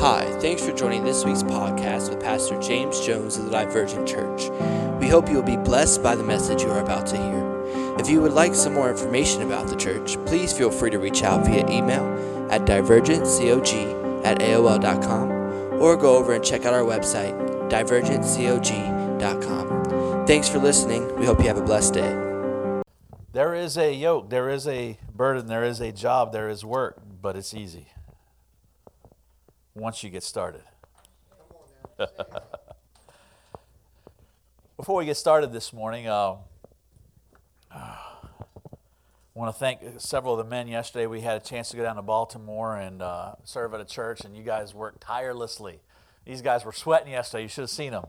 Hi, thanks for joining this week's podcast with Pastor James Jones of the Divergent Church. We hope you will be blessed by the message you are about to hear. If you would like some more information about the church, please feel free to reach out via email at divergentcog at AOL.com or go over and check out our website, divergentcog.com. Thanks for listening. We hope you have a blessed day. There is a yoke, there is a burden, there is a job, there is work, but it's easy once you get started. Before we get started this morning, uh, I want to thank several of the men yesterday. We had a chance to go down to Baltimore and uh, serve at a church, and you guys worked tirelessly. These guys were sweating yesterday. You should have seen them.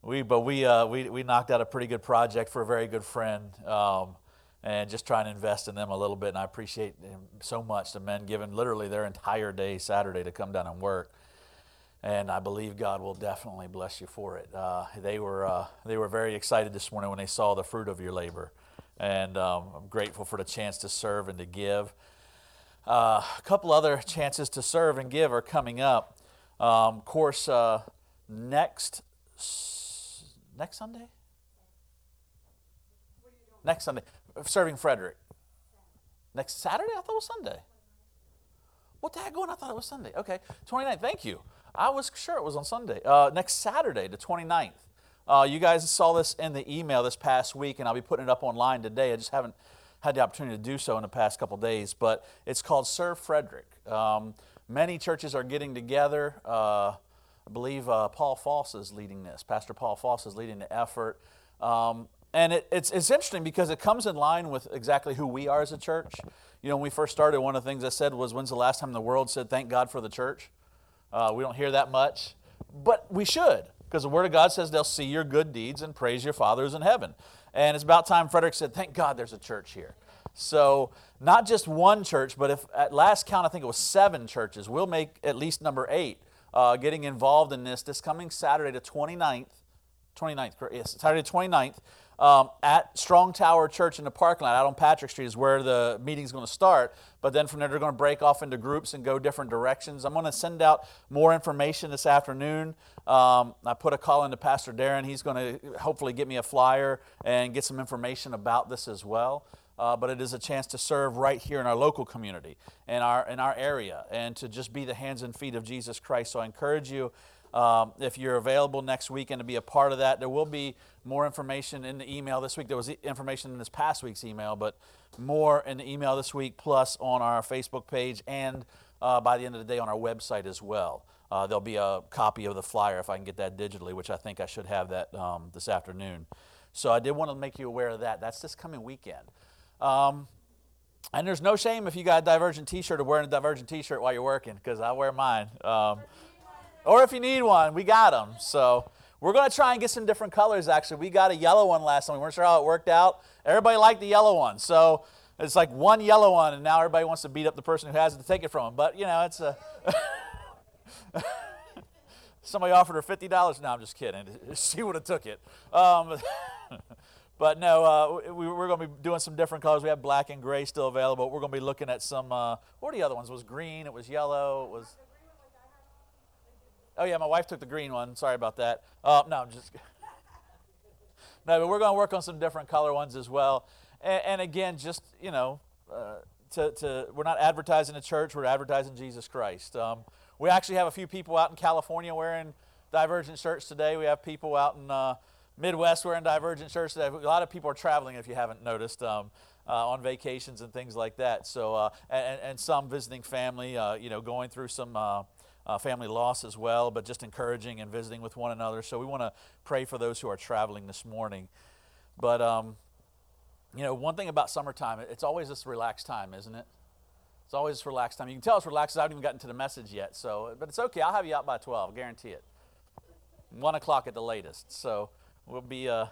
We, but we, uh, we, we knocked out a pretty good project for a very good friend. Um, and just trying to invest in them a little bit. And I appreciate so much the men giving literally their entire day Saturday to come down and work. And I believe God will definitely bless you for it. Uh, they were uh, they were very excited this morning when they saw the fruit of your labor, and um, I'm grateful for the chance to serve and to give. Uh, a couple other chances to serve and give are coming up. Um, of course, uh, next next Sunday. Next Sunday, serving Frederick. Next Saturday? I thought it was Sunday. What the heck going? I thought it was Sunday. Okay, 29th. Thank you. I was sure it was on Sunday. Uh, next Saturday, the 29th. Uh, you guys saw this in the email this past week, and I'll be putting it up online today. I just haven't had the opportunity to do so in the past couple days, but it's called Serve Frederick. Um, many churches are getting together. Uh, I believe uh, Paul Foss is leading this. Pastor Paul Foss is leading the effort. Um, and it, it's, it's interesting because it comes in line with exactly who we are as a church. You know, when we first started, one of the things I said was, When's the last time the world said, Thank God for the church? Uh, we don't hear that much, but we should, because the Word of God says they'll see your good deeds and praise your fathers in heaven. And it's about time Frederick said, Thank God there's a church here. So, not just one church, but if at last count, I think it was seven churches, we'll make at least number eight uh, getting involved in this this coming Saturday, the 29th. 29th, yes, Saturday 29th um, at Strong Tower Church in the parking lot out on Patrick Street is where the meeting's going to start. But then from there, they're going to break off into groups and go different directions. I'm going to send out more information this afternoon. Um, I put a call into Pastor Darren. He's going to hopefully get me a flyer and get some information about this as well. Uh, but it is a chance to serve right here in our local community, in our, in our area, and to just be the hands and feet of Jesus Christ. So I encourage you um, if you're available next weekend to be a part of that, there will be more information in the email this week. There was information in this past week's email, but more in the email this week, plus on our Facebook page and uh, by the end of the day on our website as well. Uh, there'll be a copy of the flyer if I can get that digitally, which I think I should have that um, this afternoon. So I did want to make you aware of that. That's this coming weekend. Um, and there's no shame if you got a Divergent T-shirt or wearing a Divergent T-shirt while you're working, because I wear mine. Um, or if you need one, we got them. So we're going to try and get some different colors, actually. We got a yellow one last time. We weren't sure how it worked out. Everybody liked the yellow one. So it's like one yellow one, and now everybody wants to beat up the person who has it to take it from them. But, you know, it's a. Somebody offered her $50. No, I'm just kidding. She would have took it. Um, but no, uh, we, are going to be doing some different colors. We have black and gray still available. We're going to be looking at some, uh, what are the other ones? It was green, it was yellow, it was Oh yeah, my wife took the green one. Sorry about that. Uh, no, I'm just. no, but we're going to work on some different color ones as well. And, and again, just you know, uh, to, to we're not advertising a church. We're advertising Jesus Christ. Um, we actually have a few people out in California wearing Divergent shirts today. We have people out in uh, Midwest wearing Divergent shirts today. A lot of people are traveling, if you haven't noticed. Um, uh, on vacations and things like that. So, uh, and, and, some visiting family, uh, you know, going through some uh, family loss as well, but just encouraging and visiting with one another. So we want to pray for those who are traveling this morning. But, um, you know, one thing about summertime, it's always this relaxed time, isn't it? It's always this relaxed time. You can tell it's relaxed. I haven't even gotten to the message yet. So, but it's okay. I'll have you out by 12. guarantee it. One o'clock at the latest. So we'll be. Uh,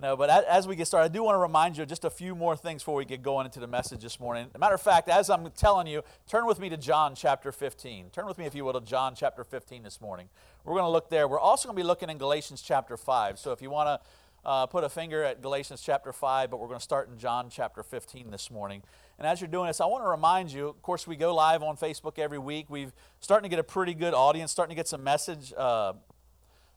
no, but as we get started, I do want to remind you of just a few more things before we get going into the message this morning. Matter of fact, as I'm telling you, turn with me to John chapter 15. Turn with me, if you will, to John chapter 15 this morning. We're going to look there. We're also going to be looking in Galatians chapter 5. So if you want to uh, put a finger at Galatians chapter 5, but we're going to start in John chapter 15 this morning. And as you're doing this, I want to remind you, of course, we go live on Facebook every week. We've starting to get a pretty good audience, starting to get some message, uh,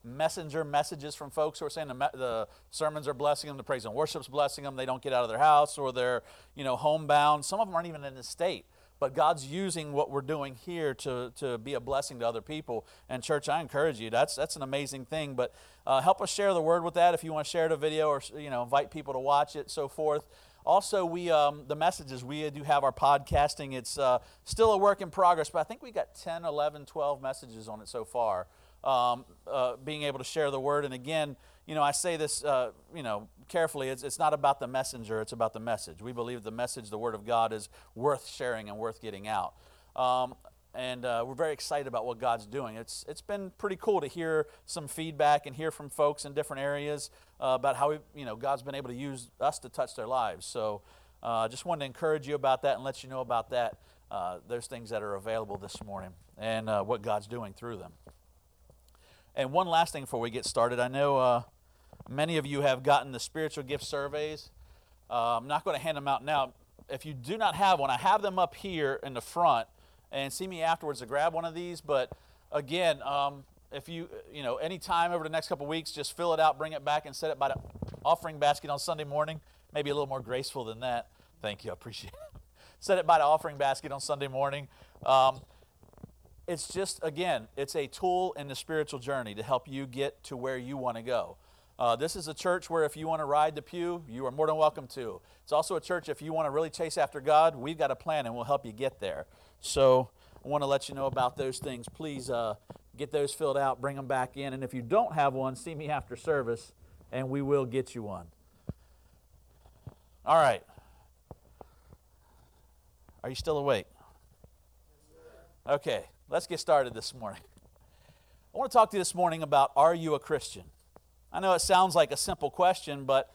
messenger messages from folks who are saying the, the sermons are blessing them, the praise and worship's blessing them. They don't get out of their house or they're, you know, homebound. Some of them aren't even in the state but God's using what we're doing here to, to be a blessing to other people. And church, I encourage you. That's that's an amazing thing. But uh, help us share the word with that. If you want to share the video or you know invite people to watch it, so forth. Also, we um, the messages we do have our podcasting. It's uh, still a work in progress, but I think we got 10, 11, 12 messages on it so far. Um, uh, being able to share the word, and again, you know, I say this, uh, you know, carefully. It's, it's not about the messenger, it's about the message. We believe the message, the Word of God, is worth sharing and worth getting out. Um, and uh, we're very excited about what God's doing. It's, it's been pretty cool to hear some feedback and hear from folks in different areas uh, about how we, you know, God's been able to use us to touch their lives. So I uh, just wanted to encourage you about that and let you know about that. Uh, there's things that are available this morning and uh, what God's doing through them. And one last thing before we get started, I know uh, Many of you have gotten the spiritual gift surveys. Uh, I'm not going to hand them out now. If you do not have one, I have them up here in the front, and see me afterwards to grab one of these. But again, um, if you you know any time over the next couple weeks, just fill it out, bring it back, and set it by the offering basket on Sunday morning. Maybe a little more graceful than that. Thank you, I appreciate it. set it by the offering basket on Sunday morning. Um, it's just again, it's a tool in the spiritual journey to help you get to where you want to go. Uh, this is a church where if you want to ride the pew, you are more than welcome to. It's also a church if you want to really chase after God, we've got a plan and we'll help you get there. So I want to let you know about those things. Please uh, get those filled out, bring them back in. And if you don't have one, see me after service and we will get you one. All right. Are you still awake? Okay, let's get started this morning. I want to talk to you this morning about Are you a Christian? I know it sounds like a simple question, but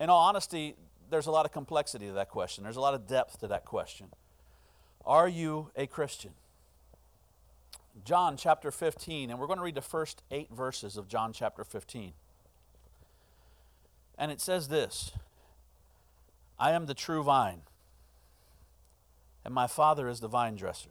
in all honesty, there's a lot of complexity to that question. There's a lot of depth to that question. Are you a Christian? John chapter 15, and we're going to read the first eight verses of John chapter 15. And it says this I am the true vine, and my Father is the vine dresser.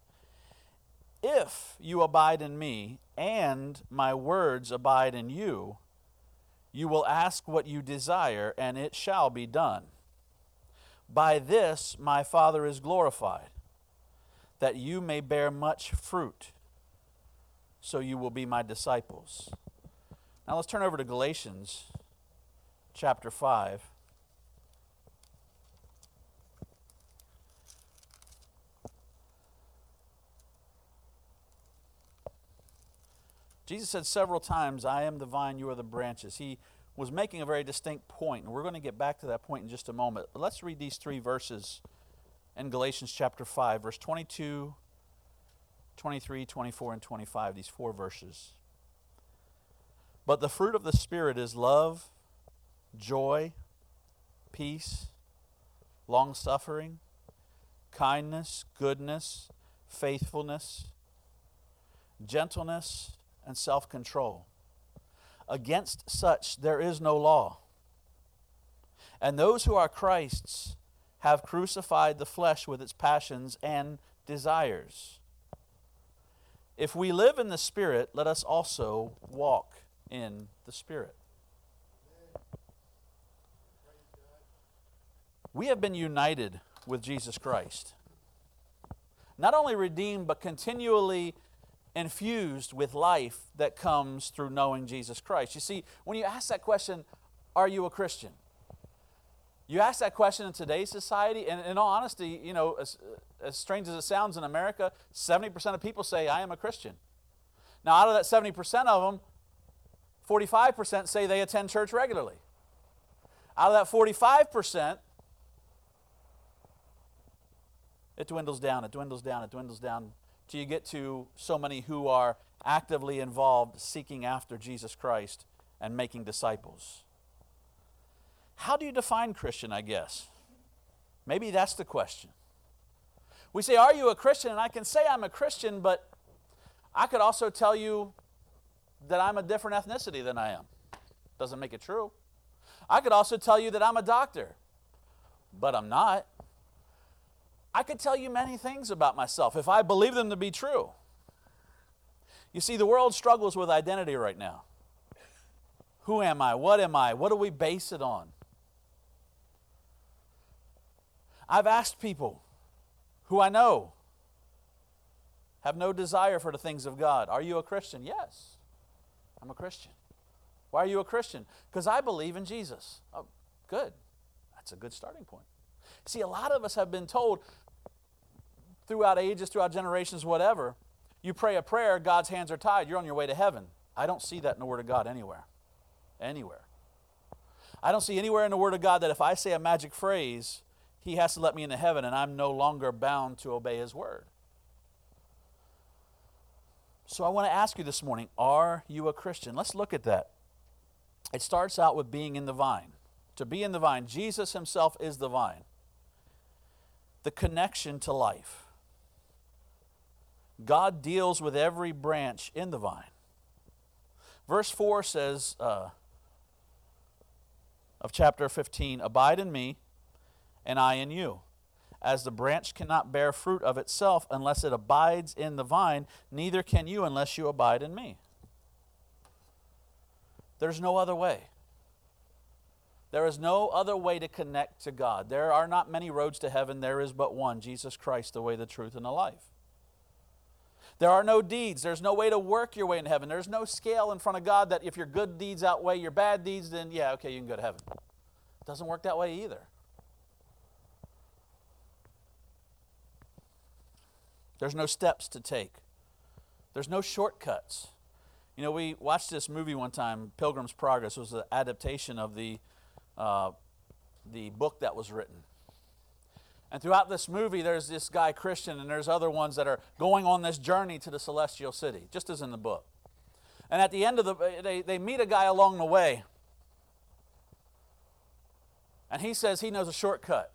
If you abide in me, and my words abide in you, you will ask what you desire, and it shall be done. By this my Father is glorified, that you may bear much fruit, so you will be my disciples. Now let's turn over to Galatians chapter 5. Jesus said several times, I am the vine, you are the branches. He was making a very distinct point, and we're going to get back to that point in just a moment. But let's read these three verses in Galatians chapter 5, verse 22, 23, 24, and 25, these four verses. But the fruit of the Spirit is love, joy, peace, long suffering, kindness, goodness, faithfulness, gentleness, and self control. Against such there is no law. And those who are Christ's have crucified the flesh with its passions and desires. If we live in the Spirit, let us also walk in the Spirit. We have been united with Jesus Christ. Not only redeemed, but continually infused with life that comes through knowing Jesus Christ. You see, when you ask that question, are you a Christian? You ask that question in today's society, and in all honesty, you know, as, as strange as it sounds in America, 70% of people say, I am a Christian. Now, out of that 70% of them, 45% say they attend church regularly. Out of that 45%, it dwindles down, it dwindles down, it dwindles down till you get to so many who are actively involved seeking after Jesus Christ and making disciples. How do you define Christian, I guess? Maybe that's the question. We say, Are you a Christian? And I can say I'm a Christian, but I could also tell you that I'm a different ethnicity than I am. Doesn't make it true. I could also tell you that I'm a doctor, but I'm not. I could tell you many things about myself if I believe them to be true. You see, the world struggles with identity right now. Who am I? What am I? What do we base it on? I've asked people who I know have no desire for the things of God. Are you a Christian? Yes, I'm a Christian. Why are you a Christian? Because I believe in Jesus. Oh, good. That's a good starting point. See, a lot of us have been told throughout ages, throughout generations, whatever, you pray a prayer, God's hands are tied, you're on your way to heaven. I don't see that in the Word of God anywhere. Anywhere. I don't see anywhere in the Word of God that if I say a magic phrase, He has to let me into heaven and I'm no longer bound to obey His Word. So I want to ask you this morning are you a Christian? Let's look at that. It starts out with being in the vine. To be in the vine, Jesus Himself is the vine, the connection to life. God deals with every branch in the vine. Verse 4 says uh, of chapter 15 Abide in me, and I in you. As the branch cannot bear fruit of itself unless it abides in the vine, neither can you unless you abide in me. There's no other way. There is no other way to connect to God. There are not many roads to heaven. There is but one Jesus Christ, the way, the truth, and the life. There are no deeds. There's no way to work your way into heaven. There's no scale in front of God that if your good deeds outweigh your bad deeds, then yeah, okay, you can go to heaven. It doesn't work that way either. There's no steps to take. There's no shortcuts. You know, we watched this movie one time, Pilgrim's Progress. It was an adaptation of the, uh, the book that was written. And throughout this movie, there's this guy, Christian, and there's other ones that are going on this journey to the celestial city, just as in the book. And at the end of the, they, they meet a guy along the way. And he says he knows a shortcut.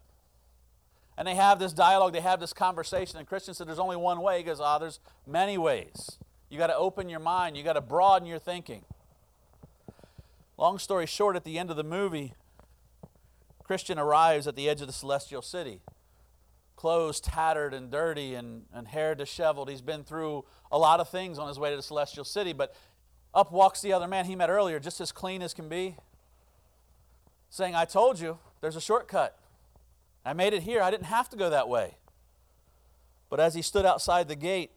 And they have this dialogue, they have this conversation, and Christian said, There's only one way. He goes, Ah, oh, there's many ways. You got to open your mind, you got to broaden your thinking. Long story short, at the end of the movie, Christian arrives at the edge of the celestial city. Clothes tattered and dirty and, and hair disheveled. He's been through a lot of things on his way to the celestial city, but up walks the other man he met earlier, just as clean as can be, saying, I told you, there's a shortcut. I made it here. I didn't have to go that way. But as he stood outside the gate,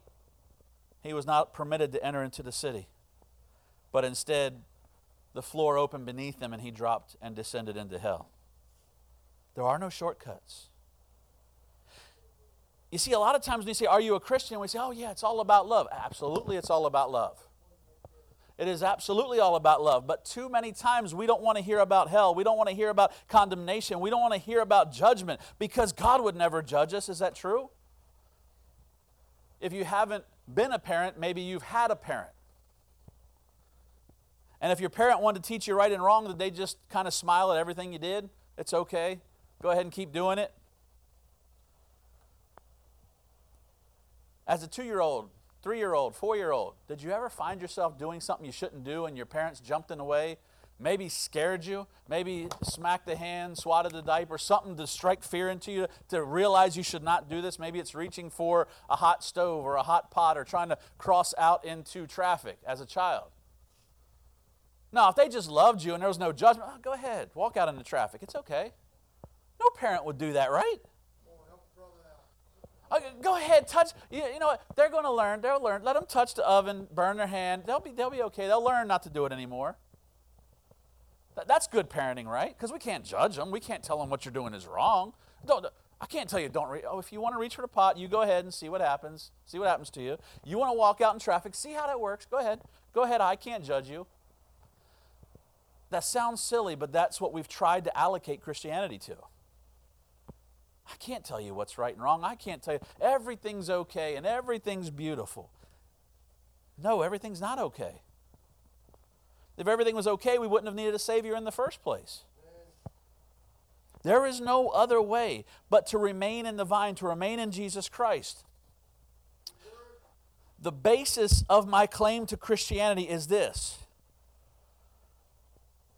he was not permitted to enter into the city. But instead, the floor opened beneath him and he dropped and descended into hell. There are no shortcuts. You see, a lot of times when you say, Are you a Christian? we say, Oh, yeah, it's all about love. Absolutely, it's all about love. It is absolutely all about love. But too many times we don't want to hear about hell. We don't want to hear about condemnation. We don't want to hear about judgment because God would never judge us. Is that true? If you haven't been a parent, maybe you've had a parent. And if your parent wanted to teach you right and wrong, did they just kind of smile at everything you did? It's okay. Go ahead and keep doing it. As a two year old, three year old, four year old, did you ever find yourself doing something you shouldn't do and your parents jumped in the way? Maybe scared you, maybe smacked the hand, swatted the diaper, something to strike fear into you to realize you should not do this. Maybe it's reaching for a hot stove or a hot pot or trying to cross out into traffic as a child. Now, if they just loved you and there was no judgment, oh, go ahead, walk out into traffic. It's okay. No parent would do that, right? Go ahead, touch. You, you know what? They're going to learn. They'll learn. Let them touch the oven, burn their hand. They'll be, they'll be okay. They'll learn not to do it anymore. That, that's good parenting, right? Because we can't judge them. We can't tell them what you're doing is wrong. Don't, I can't tell you don't reach. Oh, if you want to reach for the pot, you go ahead and see what happens. See what happens to you. You want to walk out in traffic, see how that works. Go ahead. Go ahead. I can't judge you. That sounds silly, but that's what we've tried to allocate Christianity to. I can't tell you what's right and wrong. I can't tell you everything's okay and everything's beautiful. No, everything's not okay. If everything was okay, we wouldn't have needed a Savior in the first place. There is no other way but to remain in the vine, to remain in Jesus Christ. The basis of my claim to Christianity is this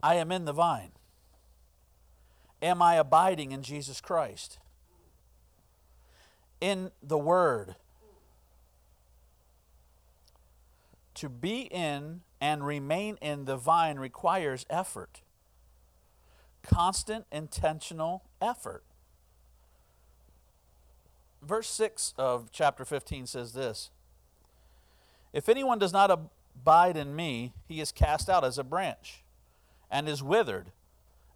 I am in the vine. Am I abiding in Jesus Christ? In the Word. To be in and remain in the vine requires effort, constant, intentional effort. Verse 6 of chapter 15 says this If anyone does not abide in me, he is cast out as a branch and is withered,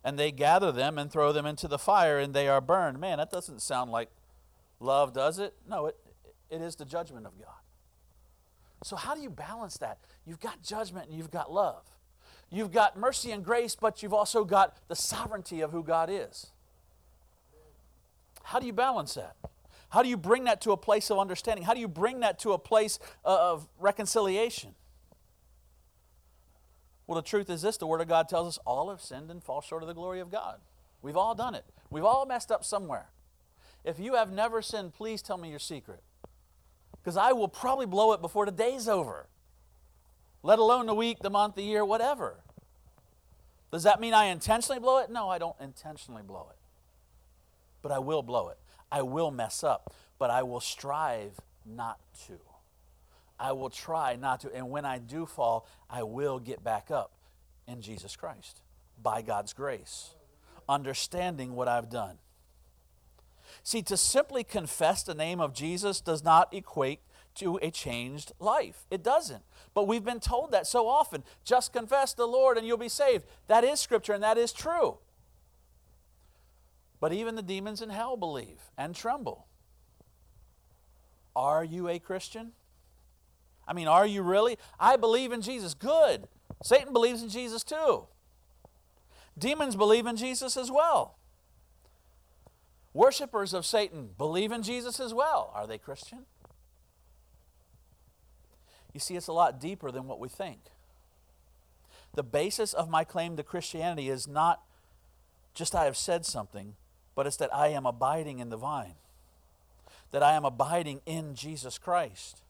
and they gather them and throw them into the fire, and they are burned. Man, that doesn't sound like love, does it? No, it, it is the judgment of God. So, how do you balance that? You've got judgment and you've got love. You've got mercy and grace, but you've also got the sovereignty of who God is. How do you balance that? How do you bring that to a place of understanding? How do you bring that to a place of reconciliation? Well, the truth is this the Word of God tells us all have sinned and fall short of the glory of God. We've all done it, we've all messed up somewhere. If you have never sinned, please tell me your secret. Because I will probably blow it before the day's over, let alone the week, the month, the year, whatever. Does that mean I intentionally blow it? No, I don't intentionally blow it. But I will blow it. I will mess up, but I will strive not to. I will try not to. And when I do fall, I will get back up in Jesus Christ by God's grace, understanding what I've done. See, to simply confess the name of Jesus does not equate to a changed life. It doesn't. But we've been told that so often. Just confess the Lord and you'll be saved. That is scripture and that is true. But even the demons in hell believe and tremble. Are you a Christian? I mean, are you really? I believe in Jesus. Good. Satan believes in Jesus too. Demons believe in Jesus as well. Worshippers of Satan believe in Jesus as well. Are they Christian? You see, it's a lot deeper than what we think. The basis of my claim to Christianity is not just I have said something, but it's that I am abiding in the vine, that I am abiding in Jesus Christ.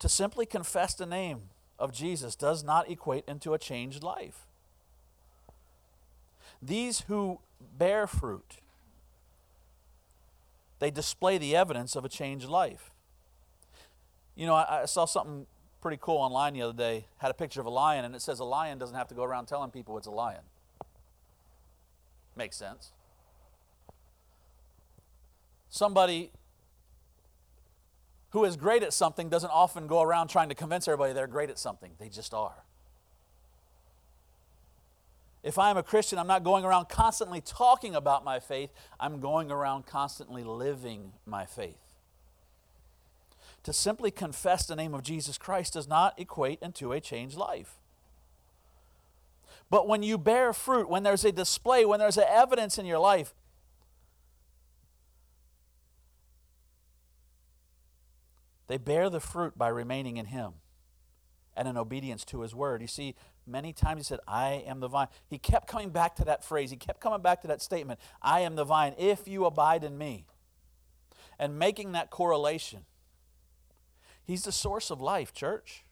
To simply confess the name of Jesus does not equate into a changed life. These who bear fruit, they display the evidence of a changed life. You know, I, I, saw something pretty cool online the other day. Had a picture of a lion, and it says a lion doesn't have to go around telling people it's a lion. Makes sense. Somebody who is great at something doesn't often go around trying to convince everybody they're great at something. They just are. If I'm a Christian, I'm not going around constantly talking about my faith, I'm going around constantly living my faith. To simply confess the name of Jesus Christ does not equate into a changed life. But when you bear fruit, when there's a display, when there's evidence in your life, They bear the fruit by remaining in Him and in obedience to His word. You see, many times He said, I am the vine. He kept coming back to that phrase. He kept coming back to that statement, I am the vine, if you abide in me. And making that correlation. He's the source of life, church.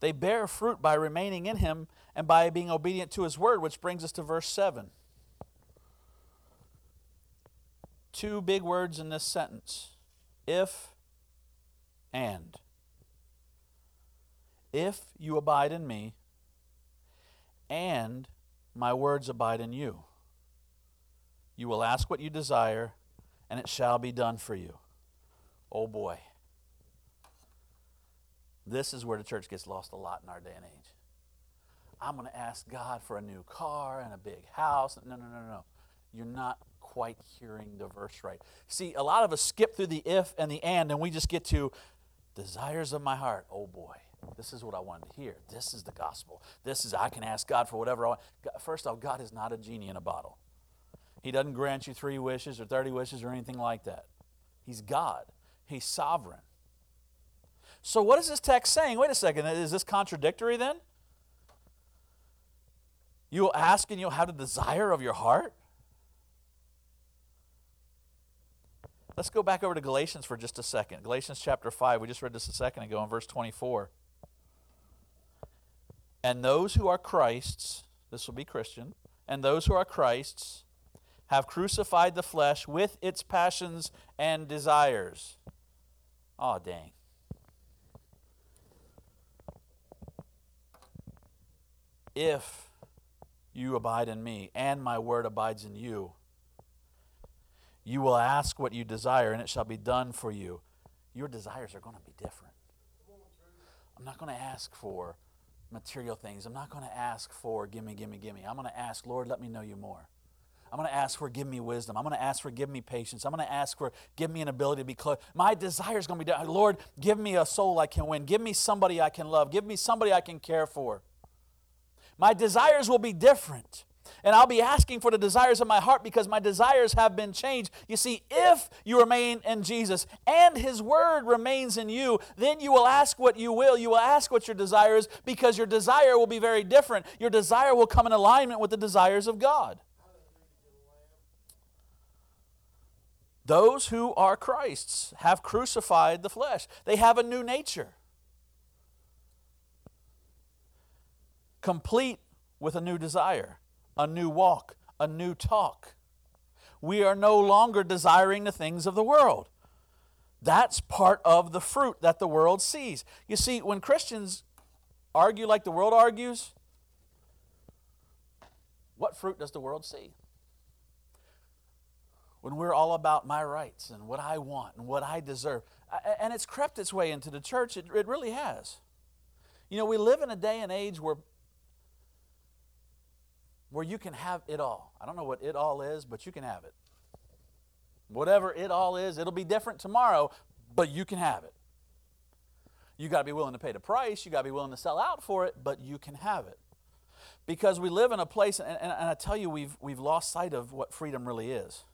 They bear fruit by remaining in Him and by being obedient to His word, which brings us to verse 7 two big words in this sentence if and. If you abide in me and my words abide in you. You will ask what you desire, and it shall be done for you. Oh boy. This is where the church gets lost a lot in our day and age. I'm going to ask God for a new car and a big house. No, no, no, no. You're not quite hearing the verse right. See, a lot of us skip through the if and the and, and we just get to desires of my heart. Oh boy, this is what I wanted to hear. This is the gospel. This is, I can ask God for whatever I want. First off, God is not a genie in a bottle. He doesn't grant you three wishes or 30 wishes or anything like that. He's God, He's sovereign. So, what is this text saying? Wait a second, is this contradictory then? You will ask and you'll have the desire of your heart? Let's go back over to Galatians for just a second. Galatians chapter 5, we just read this a second ago in verse 24. And those who are Christ's, this will be Christian, and those who are Christ's have crucified the flesh with its passions and desires. Oh, dang. If you abide in me and my word abides in you, you will ask what you desire, and it shall be done for you. Your desires are going to be different. I'm not going to ask for material things. I'm not going to ask for gimme, gimme, gimme. I'm going to ask, Lord, let me know you more. I'm going to ask for give me wisdom. I'm going to ask for give me patience. I'm going to ask for give me an ability to be close. My desire is going to be, done. Lord, give me a soul I can win. Give me somebody I can love. Give me somebody I can care for. My desires will be different. And I'll be asking for the desires of my heart because my desires have been changed. You see, if you remain in Jesus and His Word remains in you, then you will ask what you will. You will ask what your desire is because your desire will be very different. Your desire will come in alignment with the desires of God. Those who are Christ's have crucified the flesh, they have a new nature. Complete with a new desire a new walk, a new talk. We are no longer desiring the things of the world. That's part of the fruit that the world sees. You see, when Christians argue like the world argues, what fruit does the world see? When we're all about my rights and what I want and what I deserve. And it's crept its way into the church, it, really has. You know, we live in a day and age where where you can have it all. I don't know what it all is, but you can have it. Whatever it all is, it'll be different tomorrow, but you can have it. You got to be willing to pay the price, you got to be willing to sell out for it, but you can have it. Because we live in a place, and, and, and I tell you, we've, we've lost sight of what freedom really is.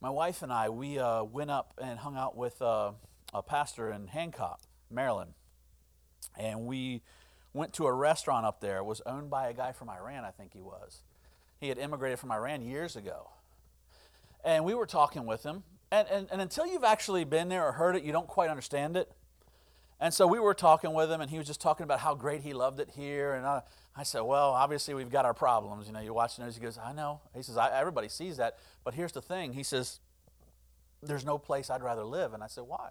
My wife and I, we uh, went up and hung out with uh, a pastor in Hancock, Maryland. And we went to a restaurant up there. Was owned by a guy from Iran, I think he was. He had immigrated from Iran years ago. And we were talking with him. And, and, and until you've actually been there or heard it, you don't quite understand it. And so we were talking with him, and he was just talking about how great he loved it here. And I, I said, Well, obviously, we've got our problems. You know, you watch the news. He goes, I know. He says, Everybody sees that. But here's the thing. He says, There's no place I'd rather live. And I said, Why?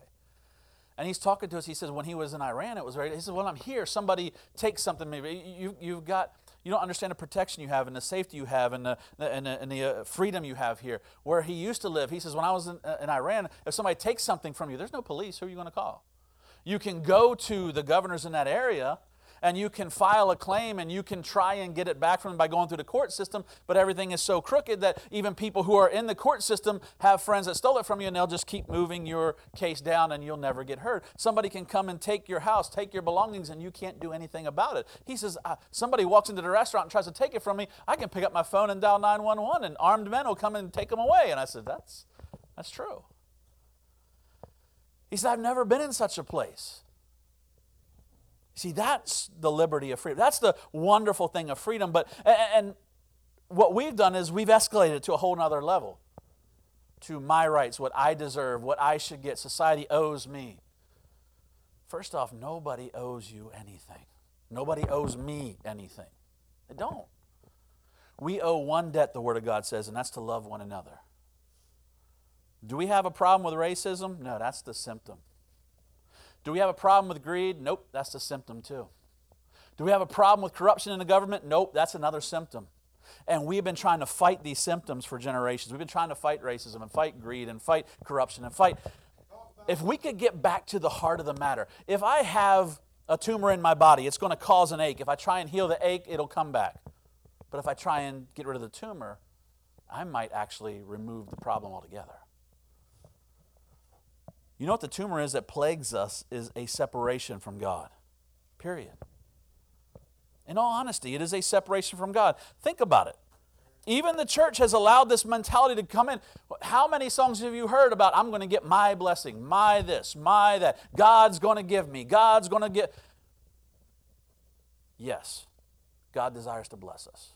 And he's talking to us. He says, when he was in Iran, it was very, he says, when I'm here, somebody takes something, maybe you, you've got, you don't understand the protection you have and the safety you have and the, and the, and the uh, freedom you have here. Where he used to live, he says, when I was in, uh, in Iran, if somebody takes something from you, there's no police. Who are you going to call? You can go to the governors in that area and you can file a claim and you can try and get it back from them by going through the court system, but everything is so crooked that even people who are in the court system have friends that stole it from you and they'll just keep moving your case down and you'll never get heard. Somebody can come and take your house, take your belongings, and you can't do anything about it. He says, Somebody walks into the restaurant and tries to take it from me, I can pick up my phone and dial 911 and armed men will come and take them away. And I said, That's, that's true. He said, I've never been in such a place. See, that's the liberty of freedom. That's the wonderful thing of freedom. But and what we've done is we've escalated to a whole nother level. To my rights, what I deserve, what I should get. Society owes me. First off, nobody owes you anything. Nobody owes me anything. They don't. We owe one debt, the Word of God says, and that's to love one another. Do we have a problem with racism? No, that's the symptom. Do we have a problem with greed? Nope, that's the symptom too. Do we have a problem with corruption in the government? Nope, that's another symptom. And we've been trying to fight these symptoms for generations. We've been trying to fight racism and fight greed and fight corruption and fight. If we could get back to the heart of the matter, if I have a tumor in my body, it's going to cause an ache. If I try and heal the ache, it'll come back. But if I try and get rid of the tumor, I might actually remove the problem altogether. You know what the tumor is that plagues us is a separation from God. Period. In all honesty, it is a separation from God. Think about it. Even the church has allowed this mentality to come in. How many songs have you heard about, I'm going to get my blessing, my this, my that? God's going to give me, God's going to get. Yes, God desires to bless us,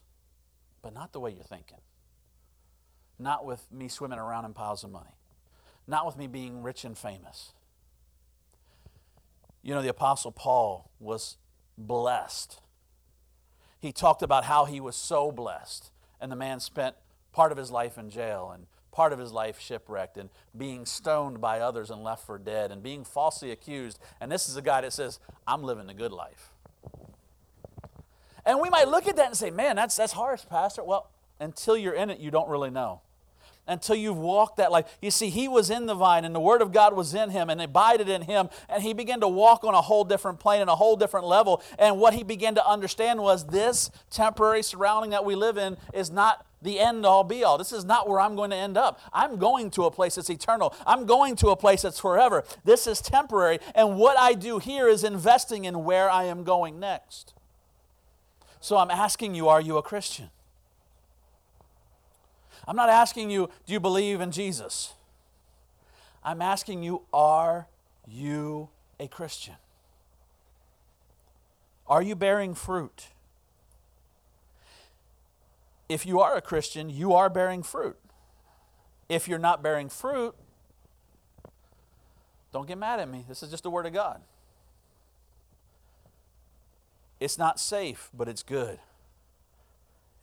but not the way you're thinking. Not with me swimming around in piles of money, not with me being rich and famous. You know, the Apostle Paul was blessed. He talked about how he was so blessed and the man spent part of his life in jail and part of his life shipwrecked and being stoned by others and left for dead and being falsely accused. And this is a guy that says, I'm living the good life. And we might look at that and say, man, that's, that's harsh, Pastor. Well, until you're in it, you don't really know until you've walked that life. You see, he was in the vine, and the Word of God was in him, and abided in him, and he began to walk on a whole different plane and a whole different level. And what he began to understand was this temporary surrounding that we live in is not the end all be all. This is not where I'm going to end up. I'm going to a place that's eternal. I'm going to a place that's forever. This is temporary, and what I do here is investing in where I am going next. So I'm asking you, are you a Christian? I'm not asking you, do you believe in Jesus? I'm asking you, are you a Christian? Are you bearing fruit? If you are a Christian, you are bearing fruit. If you're not bearing fruit, don't get mad at me. This is just the Word of God. It's not safe, but it's good.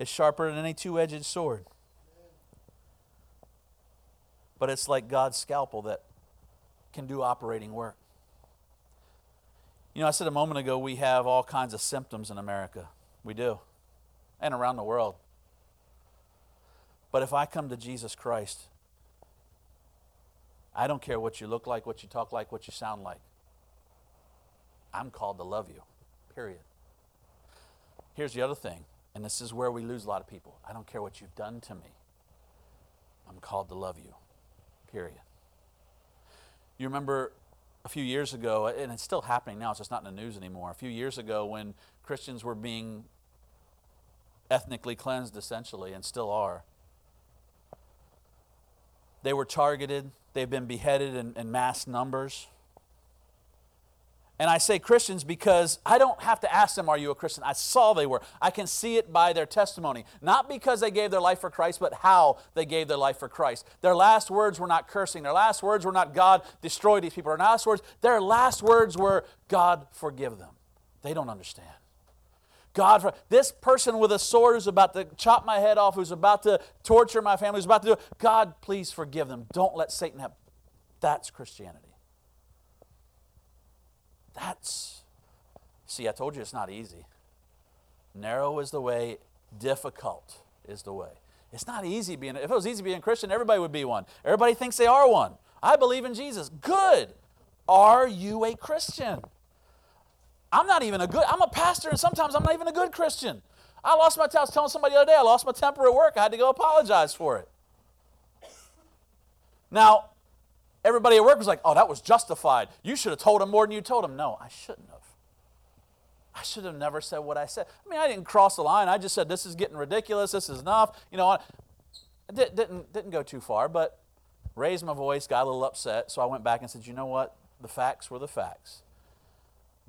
It's sharper than any two edged sword but it's like God's scalpel that can do operating work. You know, I said a moment ago we have all kinds of symptoms in America. We do, and around the world. But if I come to Jesus Christ, I don't care what you look like, what you talk like, what you sound like. I'm called to love you, period. Here's the other thing, and this is where we lose a lot of people. I don't care what you've done to me. I'm called to love you period. You remember a few years ago, and it's still happening now, it's just not in the news anymore. A few years ago, when Christians were being ethnically cleansed, essentially, and still are, they were targeted, they've been beheaded in, in mass numbers. And I say Christians because I don't have to ask them, Are you a Christian? I saw they were. I can see it by their testimony. Not because they gave their life for Christ, but how they gave their life for Christ. Their last words were not cursing. Their last words were not, God, destroy these people. Their last words, their last words were, God, forgive them. They don't understand. God, this person with a sword who's about to chop my head off, who's about to torture my family, who's about to do, it, God, please forgive them. Don't let Satan have. That's Christianity. That's, see, I told you it's not easy. Narrow is the way, difficult is the way. It's not easy being, if it was easy being Christian, everybody would be one. Everybody thinks they are one. I believe in Jesus. Good. Are you a Christian? I'm not even a good, I'm a pastor, and sometimes I'm not even a good Christian. I lost my, I was telling somebody the other day, I lost my temper at work. I had to go apologize for it. Now, Everybody at work was like, oh, that was justified. You should have told him more than you told him. No, I shouldn't have. I should have never said what I said. I mean, I didn't cross the line. I just said, this is getting ridiculous. This is enough. You know, I didn't, didn't go too far, but raised my voice, got a little upset. So I went back and said, you know what? The facts were the facts.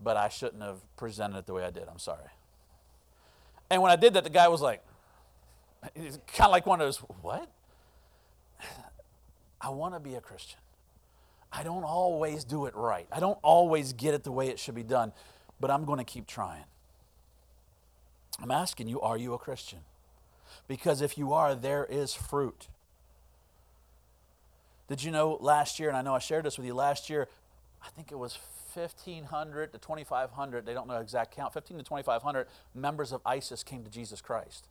But I shouldn't have presented it the way I did. I'm sorry. And when I did that, the guy was like, kind of like one of those, what? I want to be a Christian. I don't always do it right. I don't always get it the way it should be done, but I'm going to keep trying. I'm asking you, are you a Christian? Because if you are, there is fruit. Did you know last year, and I know I shared this with you last year, I think it was 1,500 to 2,500, they don't know exact count, 15 to 2,500 members of ISIS came to Jesus Christ.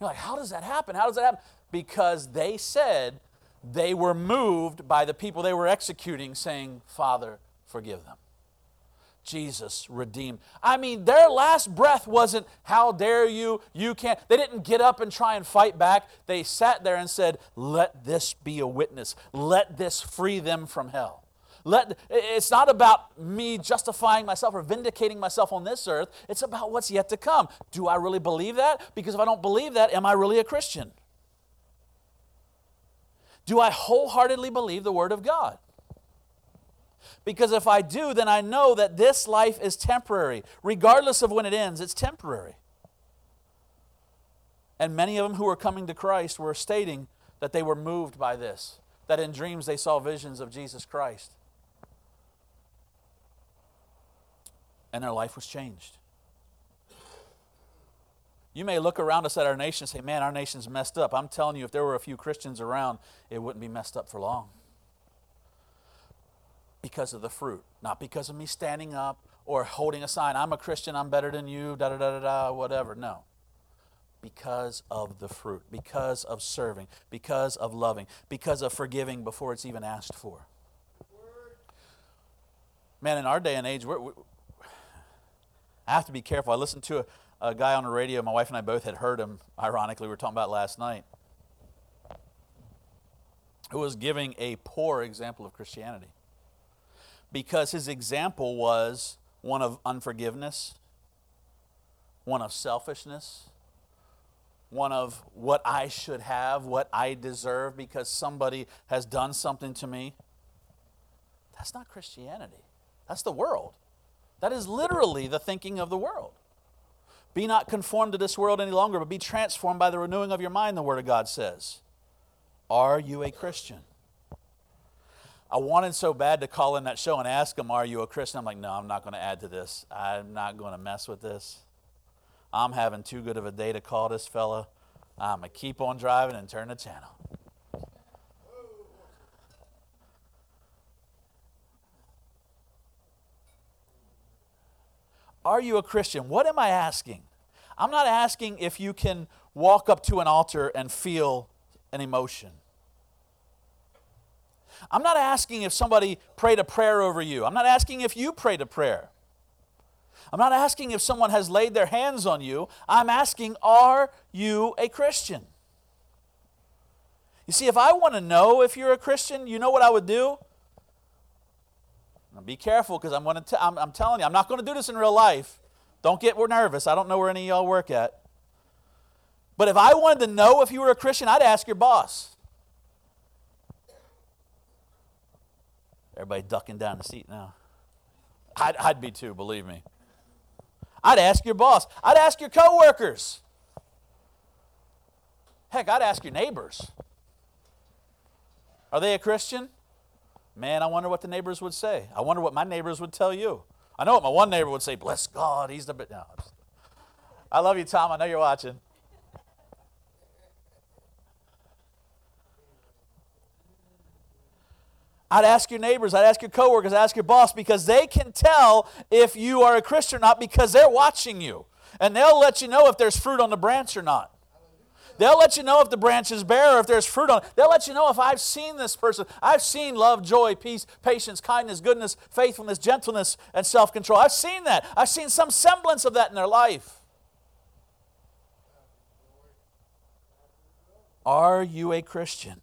You're like, how does that happen? How does that happen? Because they said they were moved by the people they were executing, saying, Father, forgive them. Jesus redeemed. I mean, their last breath wasn't, How dare you? You can't. They didn't get up and try and fight back. They sat there and said, Let this be a witness. Let this free them from hell. Let, it's not about me justifying myself or vindicating myself on this earth. It's about what's yet to come. Do I really believe that? Because if I don't believe that, am I really a Christian? Do I wholeheartedly believe the Word of God? Because if I do, then I know that this life is temporary. Regardless of when it ends, it's temporary. And many of them who were coming to Christ were stating that they were moved by this, that in dreams they saw visions of Jesus Christ. And their life was changed. You may look around us at our nation and say, man, our nation's messed up. I'm telling you, if there were a few Christians around, it wouldn't be messed up for long. Because of the fruit, not because of me standing up or holding a sign, I'm a Christian, I'm better than you, da da da da da, whatever. No. Because of the fruit, because of serving, because of loving, because of forgiving before it's even asked for. Man, in our day and age, we're, we, I have to be careful. I listened to a, a guy on the radio. My wife and I both had heard him, ironically, we were talking about last night, who was giving a poor example of Christianity. Because his example was one of unforgiveness, one of selfishness, one of what I should have, what I deserve because somebody has done something to me. That's not Christianity. That's the world. That is literally the thinking of the world. Be not conformed to this world any longer, but be transformed by the renewing of your mind, the Word of God says. Are you a Christian? I wanted so bad to call in that show and ask them, Are you a Christian? I'm like, No, I'm not going to add to this. I'm not going to mess with this. I'm having too good of a day to call this fella. I'm going to keep on driving and turn the channel. Are you a Christian? What am I asking? I'm not asking if you can walk up to an altar and feel an emotion. I'm not asking if somebody prayed a prayer over you. I'm not asking if you prayed a prayer. I'm not asking if someone has laid their hands on you. I'm asking, are you a Christian? You see, if I want to know if you're a Christian, you know what I would do? Now be careful because I'm, going to I'm, I'm telling you, I'm not going to do this in real life. Don't get nervous. I don't know where any of y'all work at. But if I wanted to know if you were a Christian, I'd ask your boss. Everybody ducking down the seat now. I'd, I'd be too, believe me. I'd ask your boss. I'd ask your coworkers. Heck, I'd ask your neighbors. Are they a Christian? Man, I wonder what the neighbors would say. I wonder what my neighbors would tell you. I know what my one neighbor would say, bless God, he's the. No. I love you, Tom. I know you're watching. I'd ask your neighbors, I'd ask your coworkers, I'd ask your boss because they can tell if you are a Christian or not because they're watching you. And they'll let you know if there's fruit on the branch or not. They'll let you know if the branch is bare or if there's fruit on it. They'll let you know if I've seen this person. I've seen love, joy, peace, patience, kindness, goodness, faithfulness, gentleness, and self control. I've seen that. I've seen some semblance of that in their life. Are you a Christian?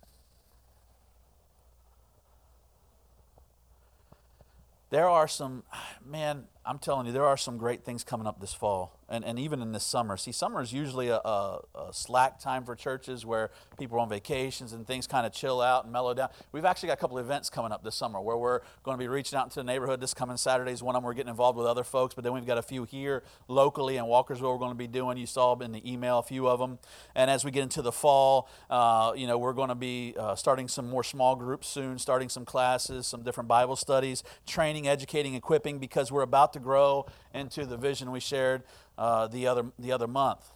There are some, man, I'm telling you, there are some great things coming up this fall and, and even in this summer. See, summer is usually a, a, a slack time for churches where people are on vacations and things kind of chill out and mellow down. We've actually got a couple events coming up this summer where we're going to be reaching out into the neighborhood. This coming Saturday is one of them. We're getting involved with other folks, but then we've got a few here locally in Walkersville we're going to be doing. You saw in the email a few of them. And as we get into the fall, uh, you know, we're going to be uh, starting some more small groups soon, starting some classes, some different Bible studies, training, educating, equipping because we're about to grow into the vision we shared uh, the, other, the other month.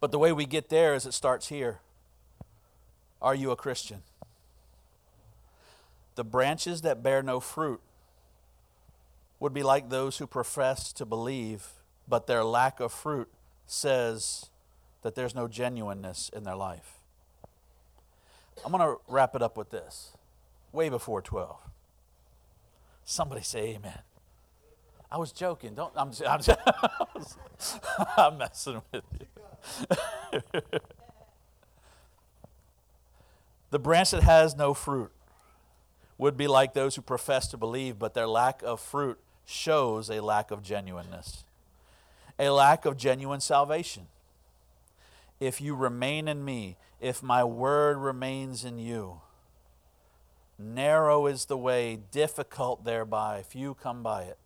But the way we get there is it starts here. Are you a Christian? The branches that bear no fruit would be like those who profess to believe, but their lack of fruit says that there's no genuineness in their life. I'm going to wrap it up with this way before 12. Somebody say amen. I was joking. Don't I'm I'm, I'm messing with you. the branch that has no fruit would be like those who profess to believe, but their lack of fruit shows a lack of genuineness, a lack of genuine salvation. If you remain in me, if my word remains in you, narrow is the way, difficult thereby, few come by it.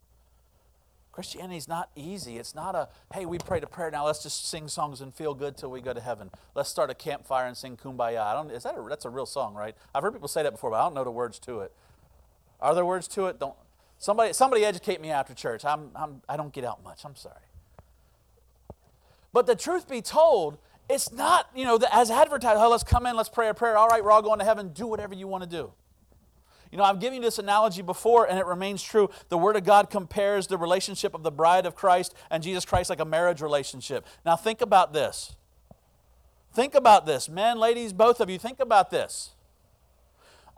Christianity is not easy. It's not a, hey, we prayed a prayer, now let's just sing songs and feel good till we go to heaven. Let's start a campfire and sing kumbaya. I don't, is that a, that's a real song, right? I've heard people say that before, but I don't know the words to it. Are there words to it? Don't, somebody, somebody educate me after church. I'm, I'm, I don't get out much. I'm sorry. But the truth be told, it's not, you know, as advertised, oh, let's come in, let's pray a prayer. All right, we're all going to heaven. Do whatever you want to do. You know, I've given you this analogy before, and it remains true. The Word of God compares the relationship of the bride of Christ and Jesus Christ like a marriage relationship. Now, think about this. Think about this. Men, ladies, both of you, think about this.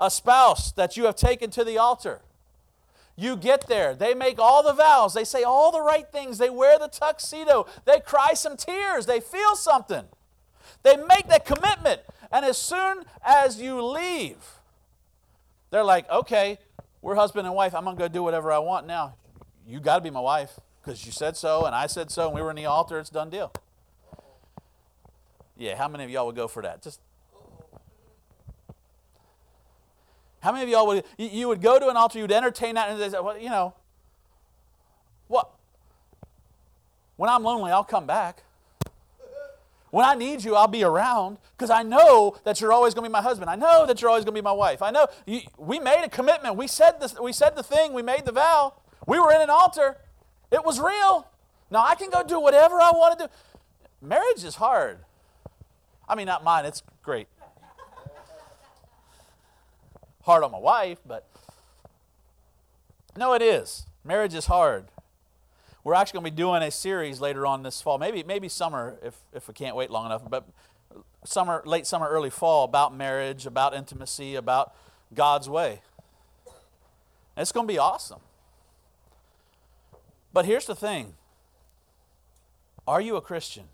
A spouse that you have taken to the altar. You get there, they make all the vows, they say all the right things, they wear the tuxedo, they cry some tears, they feel something. They make that commitment, and as soon as you leave, they're like, okay, we're husband and wife. I'm going to go do whatever I want now. You got to be my wife because you said so and I said so and we were in the altar. It's done deal. Yeah, how many of y'all would go for that? Just how many of y'all would you would go to an altar, you'd entertain that, and they say, well, you know, what? When I'm lonely, I'll come back. When I need you, I'll be around because I know that you're always going to be my husband. I know that you're always going to be my wife. I know you, we made a commitment. We said, this, we said the thing. We made the vow. We were in an altar. It was real. Now I can go do whatever I want to do. Marriage is hard. I mean, not mine. It's great. Hard on my wife, but no, it is. Marriage is hard. We're actually going to be doing a series later on this fall, maybe maybe summer if if we can't wait long enough, but summer, late summer, early fall about marriage, about intimacy, about God's way. And it's going to be awesome. But here's the thing. Are you a Christian?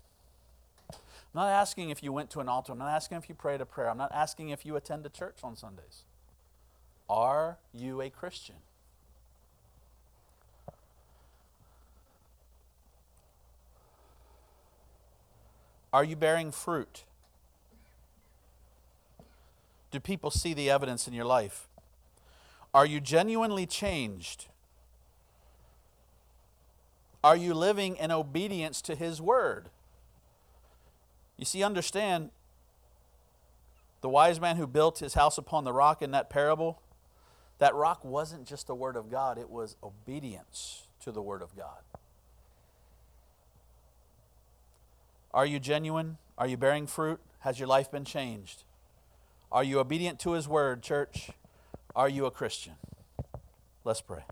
I'm not asking if you went to an altar. I'm not asking if you prayed a prayer. I'm not asking if you attend a church on Sundays. Are you a Christian? Are you bearing fruit? Do people see the evidence in your life? Are you genuinely changed? Are you living in obedience to His Word? You see, understand the wise man who built his house upon the rock in that parable, that rock wasn't just the Word of God, it was obedience to the Word of God. Are you genuine? Are you bearing fruit? Has your life been changed? Are you obedient to His word, church? Are you a Christian? Let's pray.